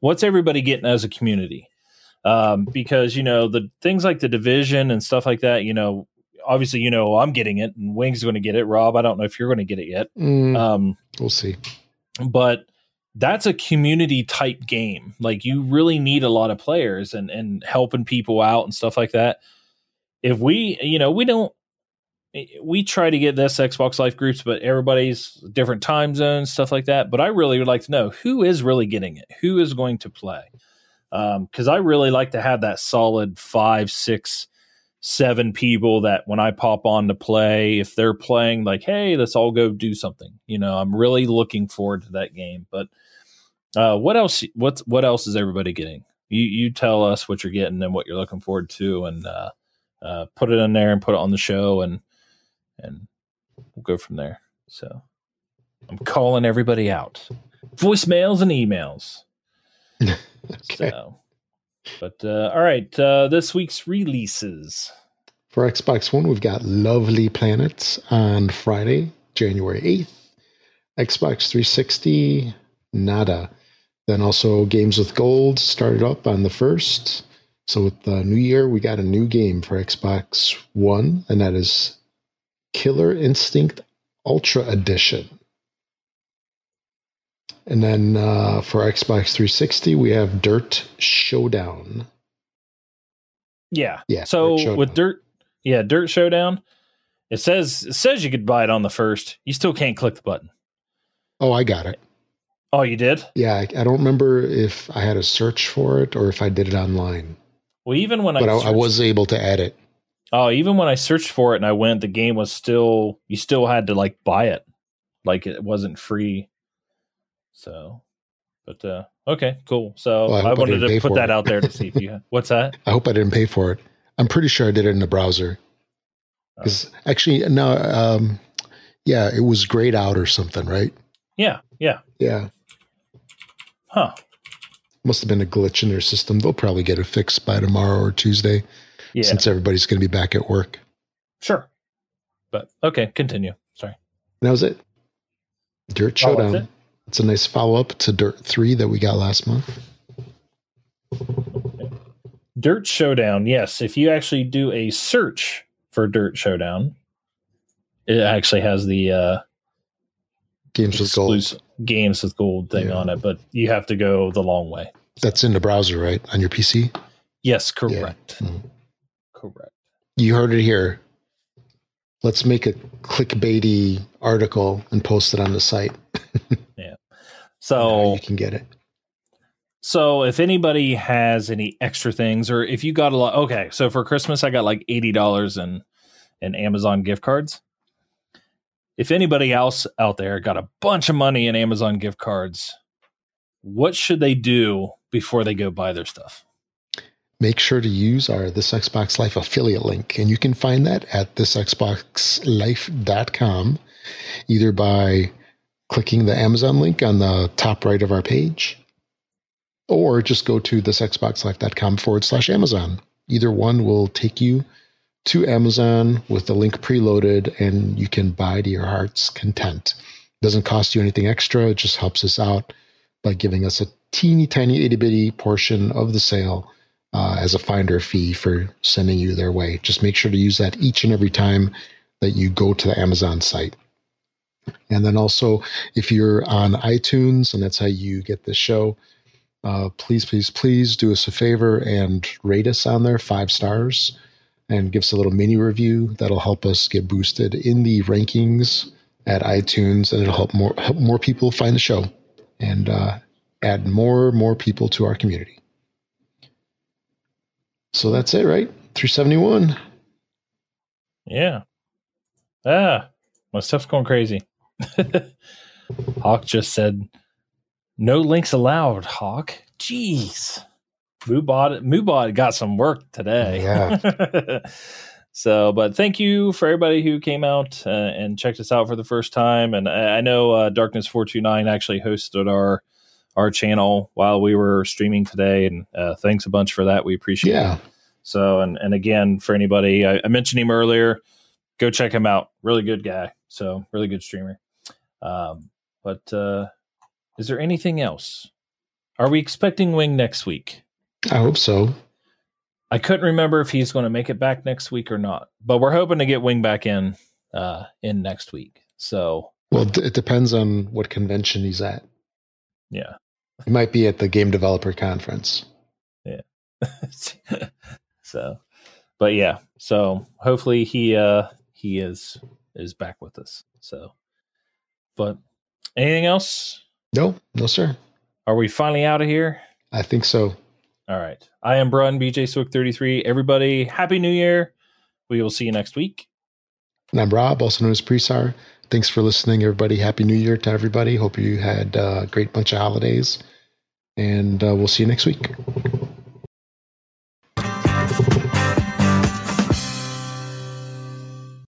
What's everybody getting as a community? Um, because you know the things like the division and stuff like that. You know, obviously, you know I'm getting it, and Wing's going to get it. Rob, I don't know if you're going to get it yet. Mm, um, We'll see. But that's a community type game. Like you really need a lot of players and and helping people out and stuff like that. If we, you know, we don't we try to get this Xbox Life groups, but everybody's different time zones, stuff like that. But I really would like to know who is really getting it, who is going to play, because um, I really like to have that solid five, six, seven people that when I pop on to play, if they're playing, like, hey, let's all go do something. You know, I'm really looking forward to that game. But uh, what else? What what else is everybody getting? You you tell us what you're getting and what you're looking forward to, and uh, uh, put it in there and put it on the show and and we'll go from there. So I'm calling everybody out. Voicemails and emails. okay. So, but uh, all right, uh, this week's releases. For Xbox One, we've got Lovely Planets on Friday, January 8th. Xbox 360, nada. Then also Games with Gold started up on the 1st. So with the new year, we got a new game for Xbox One, and that is Killer Instinct Ultra Edition. And then uh, for Xbox 360, we have Dirt Showdown. Yeah. Yeah. So Dirt with Dirt, yeah, Dirt Showdown, it says it says you could buy it on the first. You still can't click the button. Oh, I got it. Oh, you did? Yeah, I, I don't remember if I had a search for it or if I did it online. Well, even when but I, I, I was able to add it. Oh, even when I searched for it and I went, the game was still you still had to like buy it, like it wasn't free. So, but uh okay, cool. So well, I, I wanted to put that it. out there to see if you. What's that? I hope I didn't pay for it. I'm pretty sure I did it in the browser. Because oh. actually, no, um, yeah, it was grayed out or something, right? Yeah, yeah, yeah. Huh. Must have been a glitch in their system. They'll probably get it fixed by tomorrow or Tuesday yeah. since everybody's going to be back at work. Sure. But okay, continue. Sorry. That was it. Dirt oh, Showdown. It? It's a nice follow up to Dirt 3 that we got last month. Dirt Showdown. Yes. If you actually do a search for Dirt Showdown, it actually has the uh, games with gold games with gold thing yeah. on it, but you have to go the long way. That's in the browser, right? On your PC? Yes, correct. Yeah. Mm-hmm. Correct. You heard it here. Let's make a clickbaity article and post it on the site. yeah. So you can get it. So if anybody has any extra things, or if you got a lot, okay. So for Christmas, I got like eighty dollars in in Amazon gift cards. If anybody else out there got a bunch of money in Amazon gift cards, what should they do before they go buy their stuff? Make sure to use our This Xbox Life affiliate link. And you can find that at thisxboxlife.com, either by clicking the Amazon link on the top right of our page, or just go to thisxboxlife.com forward slash Amazon. Either one will take you to Amazon with the link preloaded, and you can buy to your heart's content. It doesn't cost you anything extra, it just helps us out by giving us a teeny tiny itty bitty portion of the sale uh, as a finder fee for sending you their way. Just make sure to use that each and every time that you go to the Amazon site. And then also, if you're on iTunes and that's how you get this show, uh, please, please, please do us a favor and rate us on there five stars and give us a little mini review. That'll help us get boosted in the rankings at iTunes and it'll help more help more people find the show and uh, add more more people to our community. So that's it, right? 371. Yeah. Ah, my stuff's going crazy. Hawk just said, no links allowed, Hawk. Jeez. Moobot, Moobot got some work today. Yeah. so, but thank you for everybody who came out uh, and checked us out for the first time. And I, I know uh, Darkness 429 actually hosted our our channel while we were streaming today. And uh, thanks a bunch for that. We appreciate yeah. it. So, and, and again, for anybody, I, I, mentioned him earlier, go check him out. Really good guy. So, really good streamer. Um, but uh, is there anything else? Are we expecting Wing next week? I hope so. I couldn't remember if he's going to make it back next week or not, but we're hoping to get Wing back in uh, in next week. So Well, it depends on what convention he's at. Yeah. He might be at the Game Developer Conference. Yeah. so, but yeah, so hopefully he uh he is is back with us. So, but anything else? No, no, sir. Are we finally out of here? I think so. All right. I am Brun, BJ Swick 33. Everybody, Happy New Year. We will see you next week. And I'm Rob, also known as Presar. Thanks for listening, everybody. Happy New Year to everybody. Hope you had a great bunch of holidays. And uh, we'll see you next week.